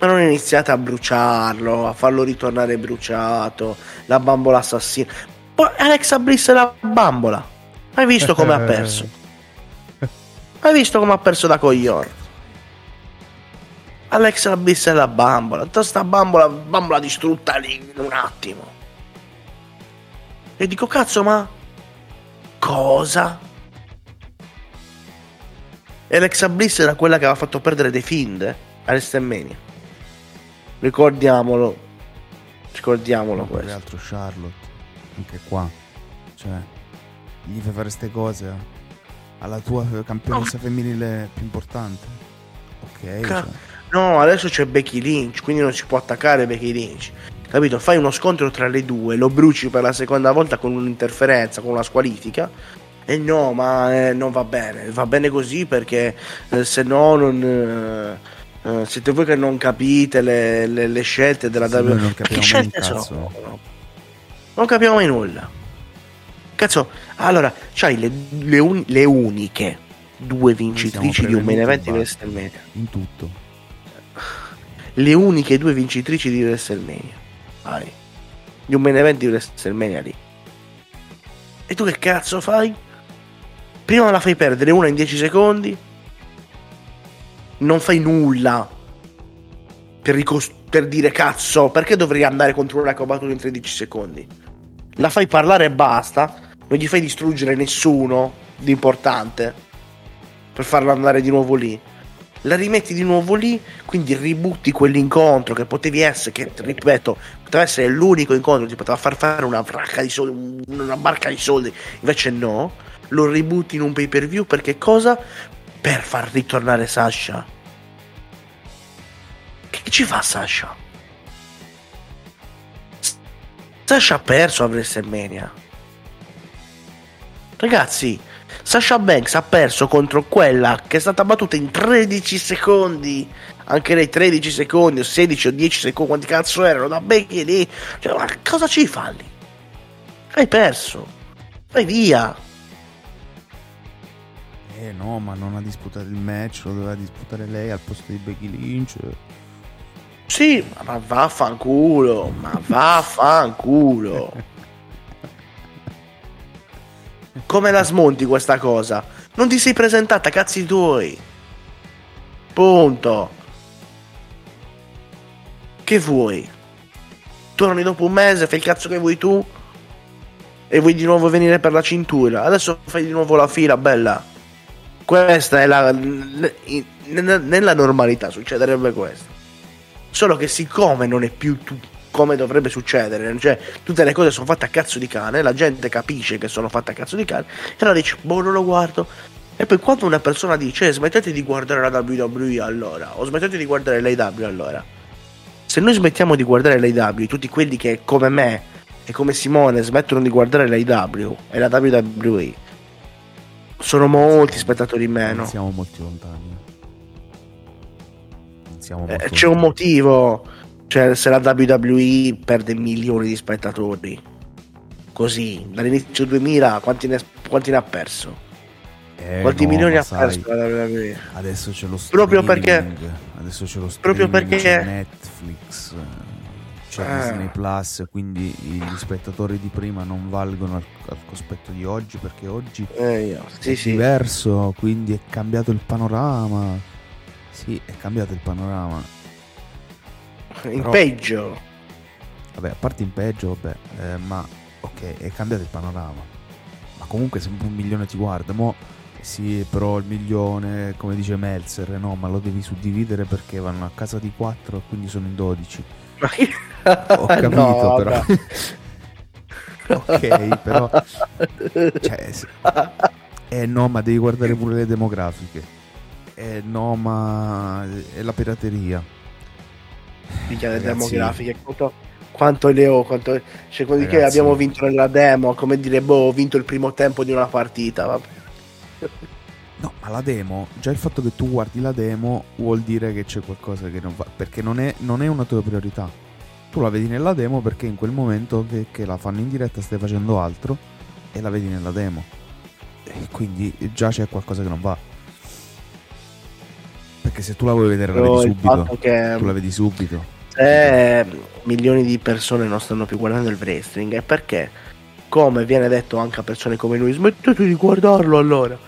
Ma non iniziate a bruciarlo, a farlo ritornare bruciato, la bambola assassina. Poi Alexa Bliss è la bambola. Hai visto come ha perso? Hai visto come ha perso da coglione? Alexa Bliss è la bambola. Tutta sta bambola, bambola distrutta lì in un attimo. E dico, cazzo, ma cosa? Alexa Bliss era quella che aveva fatto perdere dei Fiend a WrestleMania. Ricordiamolo. Ricordiamolo questo. altro Charlotte, anche qua. Cioè, gli fai fare queste cose alla tua campionessa femminile più importante. Ok. Ca- cioè, No, adesso c'è Becky Lynch, quindi non si può attaccare Becky Lynch. Capito? Fai uno scontro tra le due, lo bruci per la seconda volta con un'interferenza, con una squalifica. E no, ma eh, non va bene. Va bene così perché eh, se no non. eh, eh, siete voi che non capite le, le- le scelte della Sì, WWE. non Ma capiamo che mai scelte un sono? Non capiamo mai nulla. Cazzo, allora, c'hai le, le le uniche due vincitrici di un main event di WrestleMania. in tutto. le uniche due vincitrici di WrestleMania. Vai. Di un main event di WrestleMania lì. E tu che cazzo fai? Prima la fai perdere una in 10 secondi. Non fai nulla. Per, ricos- per dire cazzo, perché dovrei andare contro una combattuta in 13 secondi? La fai parlare e basta. Non gli fai distruggere nessuno di importante. Per farlo andare di nuovo lì la rimetti di nuovo lì, quindi ributti quell'incontro che potevi essere, che ripeto, poteva essere l'unico incontro che ti poteva far fare una di soldi, una barca di soldi, invece no, lo ributti in un pay per view perché cosa? Per far ritornare Sasha. Che ci fa Sasha? Sasha ha perso a WrestleMania. Ragazzi, Sasha Banks ha perso contro quella che è stata battuta in 13 secondi. Anche lei 13 secondi o 16 o 10 secondi, quanti cazzo erano da Becky lì. Cioè, ma cosa ci fa lì? Hai perso. Vai via. Eh no, ma non ha disputato il match, lo doveva disputare lei al posto di Becky Lynch. Sì, ma vaffanculo. Ma vaffanculo. Come la smonti questa cosa? Non ti sei presentata, cazzi tuoi. Punto. Che vuoi? Torni dopo un mese, fai il cazzo che vuoi tu? E vuoi di nuovo venire per la cintura? Adesso fai di nuovo la fila, bella. Questa è la. Nella normalità succederebbe questo. Solo che siccome non è più tu- come dovrebbe succedere, cioè tutte le cose sono fatte a cazzo di cane, la gente capisce che sono fatte a cazzo di cane, e allora dice, boh, non lo guardo. E poi quando una persona dice, "Eh, smettete di guardare la WWE allora, o smettete di guardare l'AW allora. Se noi smettiamo di guardare l'AW, tutti quelli che come me e come Simone smettono di guardare l'AW e la WWE, sono molti spettatori in meno. Non siamo molti lontani. Siamo Eh, molto c'è un lontani. motivo. Cioè, se la WWE perde milioni di spettatori, così dall'inizio 2000, quanti ne, quanti ne ha perso? Eh, quanti no, milioni ha perso la WWE? Adesso c'è lo Proprio streaming. perché- Adesso c'è lo streaming. proprio perché- Netflix. C'è Ah. Disney Plus. Quindi gli spettatori di prima non valgono al, al cospetto di oggi. Perché oggi Eh, sì, è sì. diverso. Quindi è cambiato il panorama. Sì, è cambiato il panorama. In però- peggio. Vabbè, a parte in peggio, vabbè, eh, ma ok, è cambiato il panorama. Ma comunque sempre un milione ti guarda, mo sì, però il milione, come dice Melzer, no, ma lo devi suddividere perché vanno a casa di 4 quindi sono in 12. Ho capito, No, però. ok, però cioè, se- eh no, ma devi guardare pure le demografiche. Eh no, ma è la pirateria. Minchia, le demografiche. Quanto, quanto le ho? Quanto, cioè, quelli che abbiamo vinto nella demo, come dire, boh, ho vinto il primo tempo di una partita. Vabbè. No, ma la demo, già il fatto che tu guardi la demo vuol dire che c'è qualcosa che non va, perché non è, non è una tua priorità. Tu la vedi nella demo perché in quel momento che, che la fanno in diretta stai facendo altro e la vedi nella demo. E quindi già c'è qualcosa che non va. Perché se tu la vuoi vedere la vedi subito. che Tu la vedi subito. se milioni di persone non stanno più guardando il wrestling è perché, come viene detto anche a persone come noi, smettete di guardarlo allora.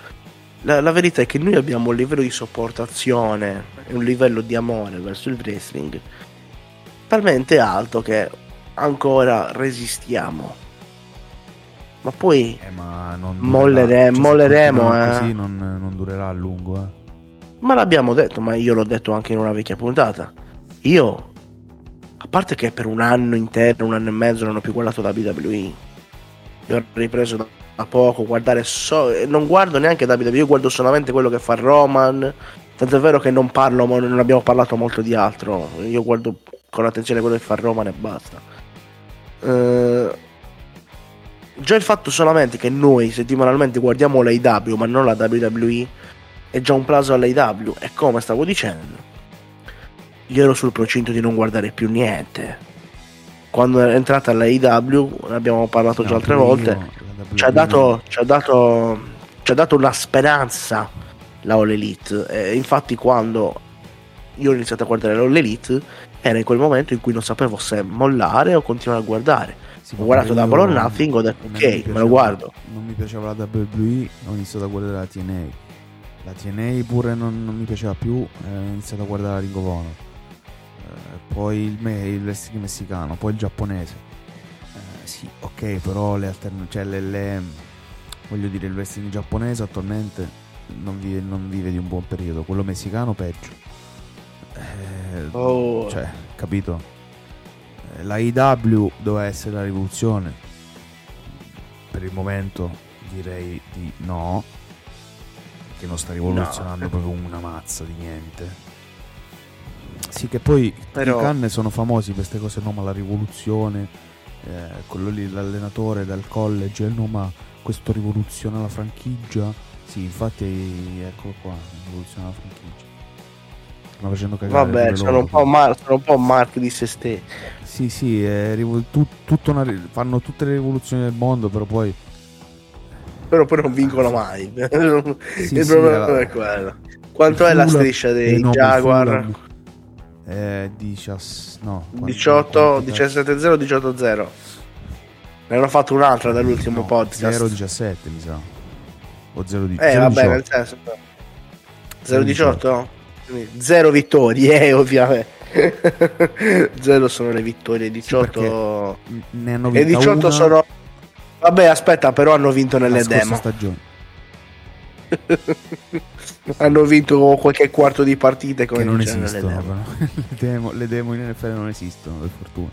La, la verità è che noi abbiamo un livello di sopportazione e un livello di amore verso il wrestling talmente alto che ancora resistiamo. Ma poi Eh, ma non Mollere- durerà. se molleremo, eh. Così non, non durerà a lungo, eh. Ma l'abbiamo detto, ma io l'ho detto anche in una vecchia puntata. Io parte che per un anno intero, un anno e mezzo non ho più guardato WWE. Io ho ripreso da, da poco, guardare so, non guardo neanche WWE, io guardo solamente quello che fa Roman. Tanto è vero che non parlo, non abbiamo parlato molto di altro. Io guardo con attenzione quello che fa Roman e basta. Eh, già il fatto solamente che noi settimanalmente guardiamo l'AW ma non la WWE è già un plauso all'AW. E come stavo dicendo, io ero sul procinto di non guardare più niente. Quando è entrata l'AEW, ne abbiamo parlato già No, altre pure volte, la ci ha dato, ci ha dato, ci ha dato una speranza la All Elite. E infatti, quando io ho iniziato a guardare la All Elite, era in quel momento in cui non sapevo se mollare o continuare a guardare. Sì, Ho guardato or io Nothing, ho detto ok, mi me lo piaceva- guardo. Non mi piaceva la WWE, ho iniziato a guardare la TNA. La TNA pure non, non mi piaceva più, eh, ho iniziato a guardare la Ring of Honor. Poi il, me- il wrestling messicano, poi il giapponese. Eh, sì, ok, però le altern- cioè le, le- voglio dire, il wrestling giapponese attualmente non vive, non vive di un buon periodo, quello messicano peggio. Eh, Oh. cioè, capito? Eh, La IW doveva essere la rivoluzione. Per il momento direi di no. Che non sta rivoluzionando No. proprio una mazza di niente. Sì, che poi Però- i canne sono famosi per queste cose, no, ma la rivoluzione, eh, quello lì, l'allenatore dal college, no, ma questo rivoluziona la franchigia. Sì, infatti, eccolo qua, rivoluziona la franchigia. Stanno facendo cagare. Vabbè, sono un, po mar- sono un po' Mark di se stessi. sì, sì, rivol- tu- tutta una fanno tutte le rivoluzioni del mondo, però poi Però poi non vincono mai. il sì, problema la- è quello. Quanto è la striscia dei ma il Jaguar? Eh, 10, no, quanto- 18, quanto- 17-0, 18-0. Ne hanno fatto un'altra dall'ultimo no, podcast. 0-17 mi sa. O 0 di Eh, vabbè, nel senso. 0-18? Quindi Zero vittorie, eh, ovviamente. Zero sono le vittorie, 18. Ne hanno e vinta 18 una sono. Vabbè, aspetta, però hanno vinto nelle demo. stagione. hanno vinto qualche quarto di partite Che non esistono, le, demo, le demo in NFL non esistono, per fortuna.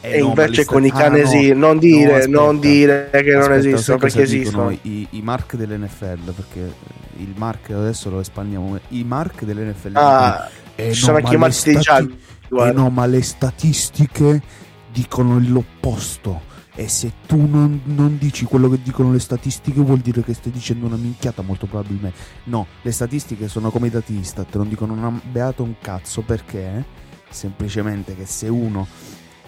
E no, invece con i ah, canesi, no. non dire, No, aspetta. non dire che non Aspetta, esistono, sai perché esistono. I, i mark dell'NFL, perché il mark adesso lo espandiamo. I mark dell'NFL Ah, "Eh, ci sono no, anche i marchi dei Jaguar. Eh no, ma le statistiche dicono l'opposto. E se tu non, non dici quello che dicono le statistiche, vuol dire che stai dicendo una minchiata, molto probabilmente. No, le statistiche sono come i dati Istat, non dicono una beato un cazzo perché semplicemente che se uno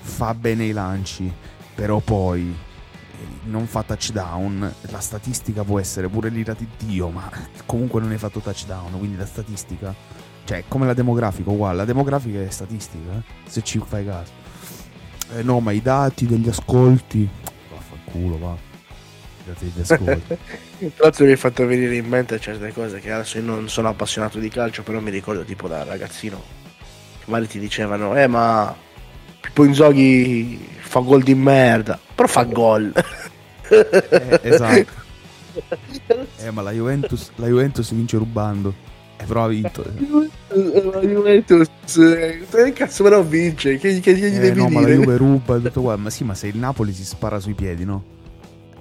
fa bene i lanci, però poi eh, non fa touchdown, la statistica può essere pure l'ira di Dio, ma comunque non hai fatto touchdown, quindi la statistica, cioè come la demografica, uguale, la demografica è statistica, eh, se ci fai caso. Eh, no, ma i dati degli ascolti, vaffanculo, va. I dati degli ascolti. Tra l'altro mi hai fatto venire in mente certe cose che adesso io non sono appassionato di calcio, però mi ricordo tipo da ragazzino. che Magari ti dicevano, eh ma Pippo Inzoghi fa gol di merda, però fa gol. Eh, esatto. Eh, ma la Juventus, la Juventus vince rubando. E però ha vinto. La Juventus, eh, che cazzo però vince? Che, che gli Eh, devi no, ma la dire? Juve ruba e tutto qua. Ma sì, ma se il Napoli si spara sui piedi, no?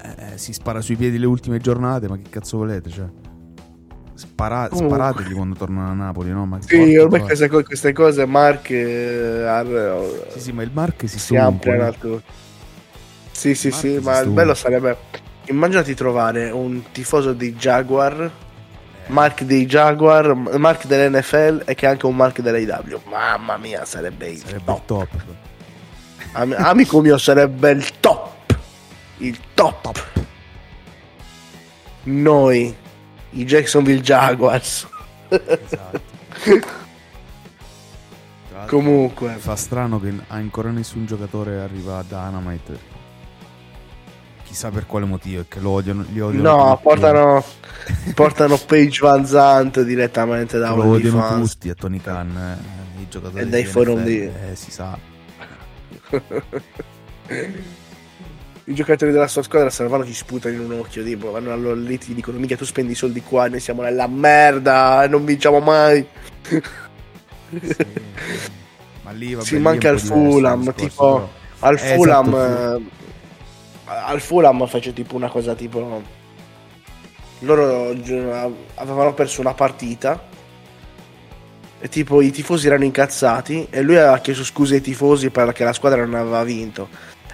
Eh, eh, si spara sui piedi le ultime giornate, ma che cazzo volete? Cioè, spara- Comunque. sparategli quando tornano a Napoli, no? Ma Sì, ormai queste, co- queste cose Mark eh, ar- Sì, sì, ma il Mark si, si sta ovunque, ampliano no? a tutto. Sì, sì, sì, si ma il bello sarebbe immaginati trovare un tifoso dei Jaguar, Mark dei Jaguar, Mark dell'NFL e che è anche un Mark dell'AW. Mamma mia, sarebbe il Sarebbe top. top. Am- amico mio, sarebbe il top. Il top. Noi, i Jacksonville Jaguars. Esatto. Comunque, Fa strano che ancora nessun giocatore arriva a Dynamite. Chissà per quale motivo, che lo odiano. Li odiano no, tutti. portano, portano Page Van Zandt direttamente da lo odiano OnlyFans. tutti a Tony Khan. eh, I giocatori E dai forum di- Eh, si sa. I giocatori della sua squadra Salvano ti sputano in un occhio, tipo, vanno allora lì ti dicono mica tu spendi i soldi qua, noi siamo nella merda, non vinciamo mai. Sì. Ma lì, vabbè, si manca il Fulham, tipo al Eh, Fulham esatto, eh, al Fulham fece tipo una cosa tipo loro avevano perso una partita e tipo i tifosi erano incazzati e lui aveva chiesto scuse ai tifosi perché la squadra non aveva vinto.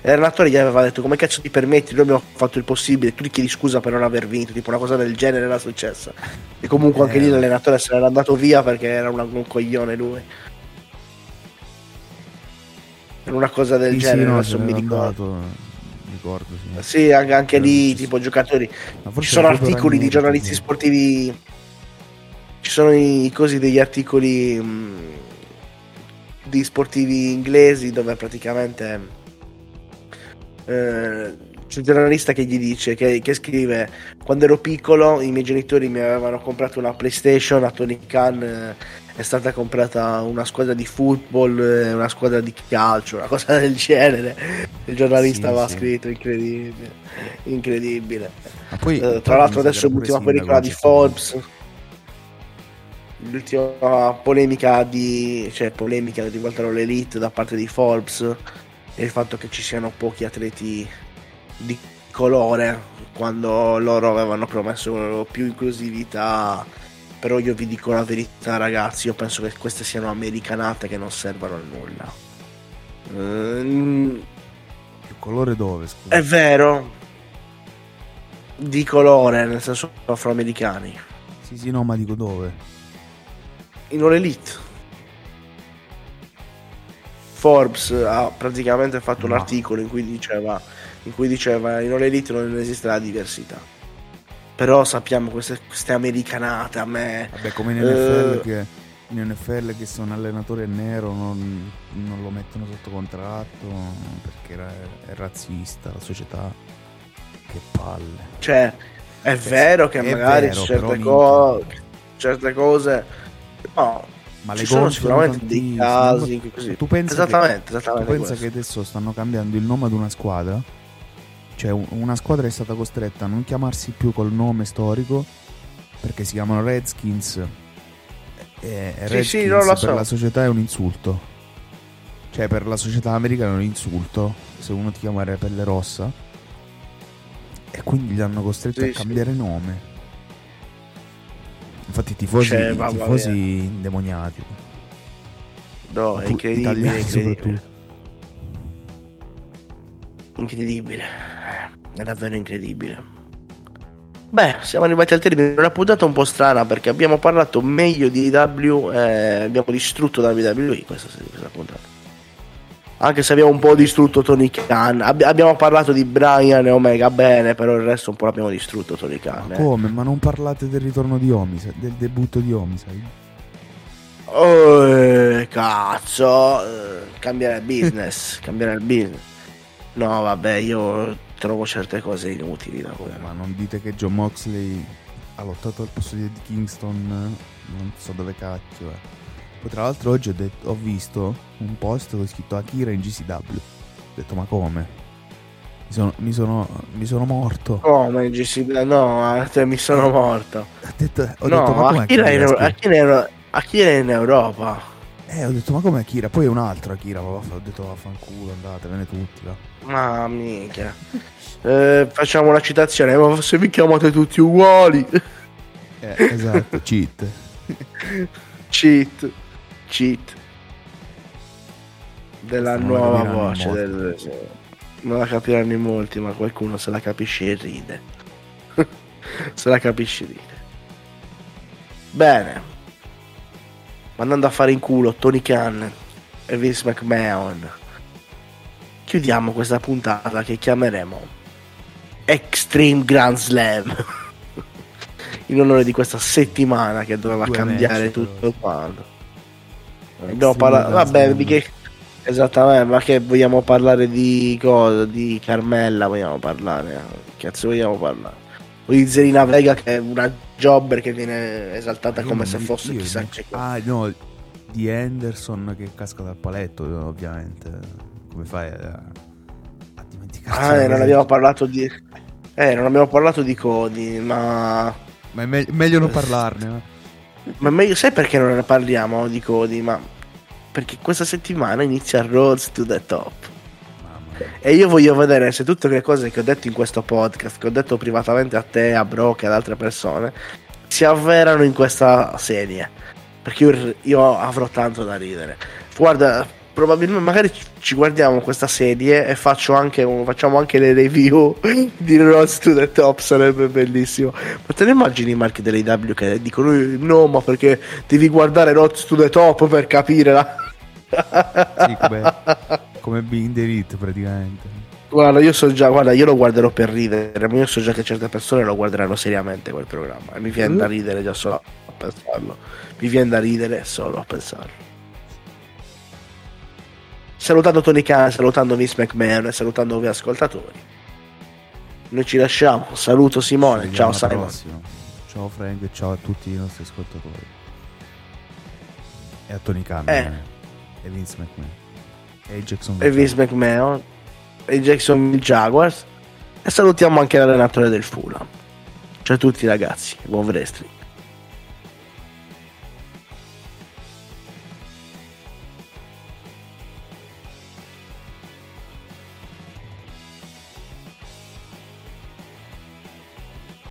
E l'allenatore gli aveva detto come cazzo ti permetti? Noi abbiamo fatto il possibile tu gli chiedi scusa per non aver vinto tipo una cosa del genere era successa. E comunque anche Eh. lì l'allenatore se n'era andato via perché era una- un coglione lui. Era una cosa del Sì, sì, genere no, adesso mi ricordo. andato, ricordo, sì. anche, anche lì, tipo giocatori. Ci sono articoli di giornalisti sì. sportivi. Ci sono i cosi degli articoli mh, di sportivi inglesi dove praticamente eh, c'è un giornalista che gli dice che, che scrive quando ero piccolo i miei genitori mi avevano comprato una PlayStation a Tony Khan eh, è stata comprata una squadra di football eh, una squadra di calcio una cosa del genere il giornalista Sì, aveva sì. scritto incredibile incredibile poi, eh, tra l'altro adesso l'ultima pellicola di Forbes l'ultima polemica di cioè polemica rivolta all'elite da parte di Forbes e il fatto che ci siano pochi atleti di colore quando loro avevano promesso più inclusività però io vi dico la verità ragazzi io penso che queste siano americanate che non servono a nulla Ehm, Più colore dove, scusa? è vero di colore nel senso afroamericani Sì, sì, no, ma dico dove? in All Elite. Forbes ha praticamente fatto un Ma- articolo in cui diceva in cui diceva in All Elite non esiste la diversità. Però sappiamo queste, queste americanate a me. Vabbè, come in NFL Eh. che in NFL che se un allenatore è nero non, non lo mettono sotto contratto perché era- è razzista, la società che palle. Cioè, è vero che magari vero, certe, co- certe cose no, Ma ci sono sicuramente dei casi così. Tu pensa esattamente, che, tu esattamente pensa questo. che adesso stanno cambiando il nome ad una squadra? Cioè un- una squadra è stata costretta a non chiamarsi più col nome storico perché si chiamano Redskins e e Sì, Redskins sì, per so. la società è un insulto. Cioè per la società americana è un insulto se uno ti chiama Pelle Rossa e quindi li hanno costretti Sì, a cambiare nome. Infatti i tifosi, Cioè, tifosi indemoniati. No, è incredibile, italiani incredibile. soprattutto. Incredibile. È davvero incredibile. Beh, siamo arrivati al termine. Una puntata un po' strana perché abbiamo parlato meglio di W e abbiamo distrutto WWE questa, questa puntata. Anche se abbiamo un po' distrutto Tony Khan. Abbi- abbiamo parlato di Brian e Omega bene, però il resto un po' l'abbiamo distrutto Tony Khan. Ma eh. come? Ma non parlate del ritorno di Homicide, del debutto di Homicide? Oh, eh, cazzo, eh, cambiare il business, cambiare il business. No, vabbè, io trovo certe cose inutili da quello. ma non dite che John Moxley ha lottato al posto di Eddie Kingston, non so dove cacchio è. Poi tra l'altro oggi ho, detto- ho visto un post con scritto Akira in GCW. Ho detto ma come? Mi sono, mi sono, mi sono morto. Come GC? No, eh, te- mi sono morto. Ho detto, ho no, detto ma come Akira, è in, scusa?" Akira, è in- Akira è in Europa. Eh, ho detto ma come Akira? Poi è un altro Akira, ma vaffa- ho detto vaffanculo, andatevene tutti va. Ma minchia. Eh, facciamo una citazione, ma se vi chiamate tutti uguali. Eh, esatto, cheat. Cheat. Cheat. Della non nuova voce. Del. Non la capiranno in molti, ma qualcuno se la capisce e ride. se la capisce e ride. Bene. Mandando a fare in culo Tony Khan e Vince McMahon. Chiudiamo questa puntata che chiameremo Extreme Grand Slam. in onore di questa settimana che doveva Due cambiare match, tutto quanto. Abbiamo parlato, vabbè, che, esattamente, ma che vogliamo parlare di cosa? Di Carmella vogliamo parlare? Che cazzo vogliamo parlare? Zelina Vega che è una jobber che viene esaltata Io come se fosse io chissà che cosa. Ah, no, di Henderson che casca dal paletto, ovviamente. Come fai a, a dimenticarti? Ah, eh, non abbiamo parlato di... Eh, non abbiamo parlato di Cody, ma... Ma è me- meglio non parlarne. eh. Ma meglio, sai perché non ne parliamo di Cody? Ma Perché questa settimana inizia Roads to the Top. E io voglio vedere se tutte le cose che ho detto in questo podcast, che ho detto privatamente a te, a Brock e ad altre persone, si avverano in questa serie. Perché io, io avrò tanto da ridere. Guarda, probabilmente magari ci- guardiamo questa serie e faccio anche un- facciamo anche le review di Road to the Top, sarebbe bellissimo. Ma te ne immagini Mark dell'AW che dicono no, ma perché devi guardare Road to the Top per capire la... Sì, come, Being the Elite praticamente. Guarda, io so già, guarda, io lo guarderò per ridere, ma io so già che certe persone lo guarderanno seriamente quel programma. E mi viene da ridere già solo a pensarlo. Mi viene da ridere solo a pensarlo. Salutando Tony Khan, salutando Vince McMahon e salutando voi ascoltatori. Noi ci lasciamo. Saluto Simone. Ci Ciao Simon. prossima. Ciao Frank e ciao a tutti i nostri ascoltatori. E a Tony Khan. Eh. eh, E Vince McMahon. E Jackson E Vince McMahon. E Jacksonville Jaguars. E salutiamo anche l'allenatore del Fulham. Ciao a tutti ragazzi. Buon wrestling.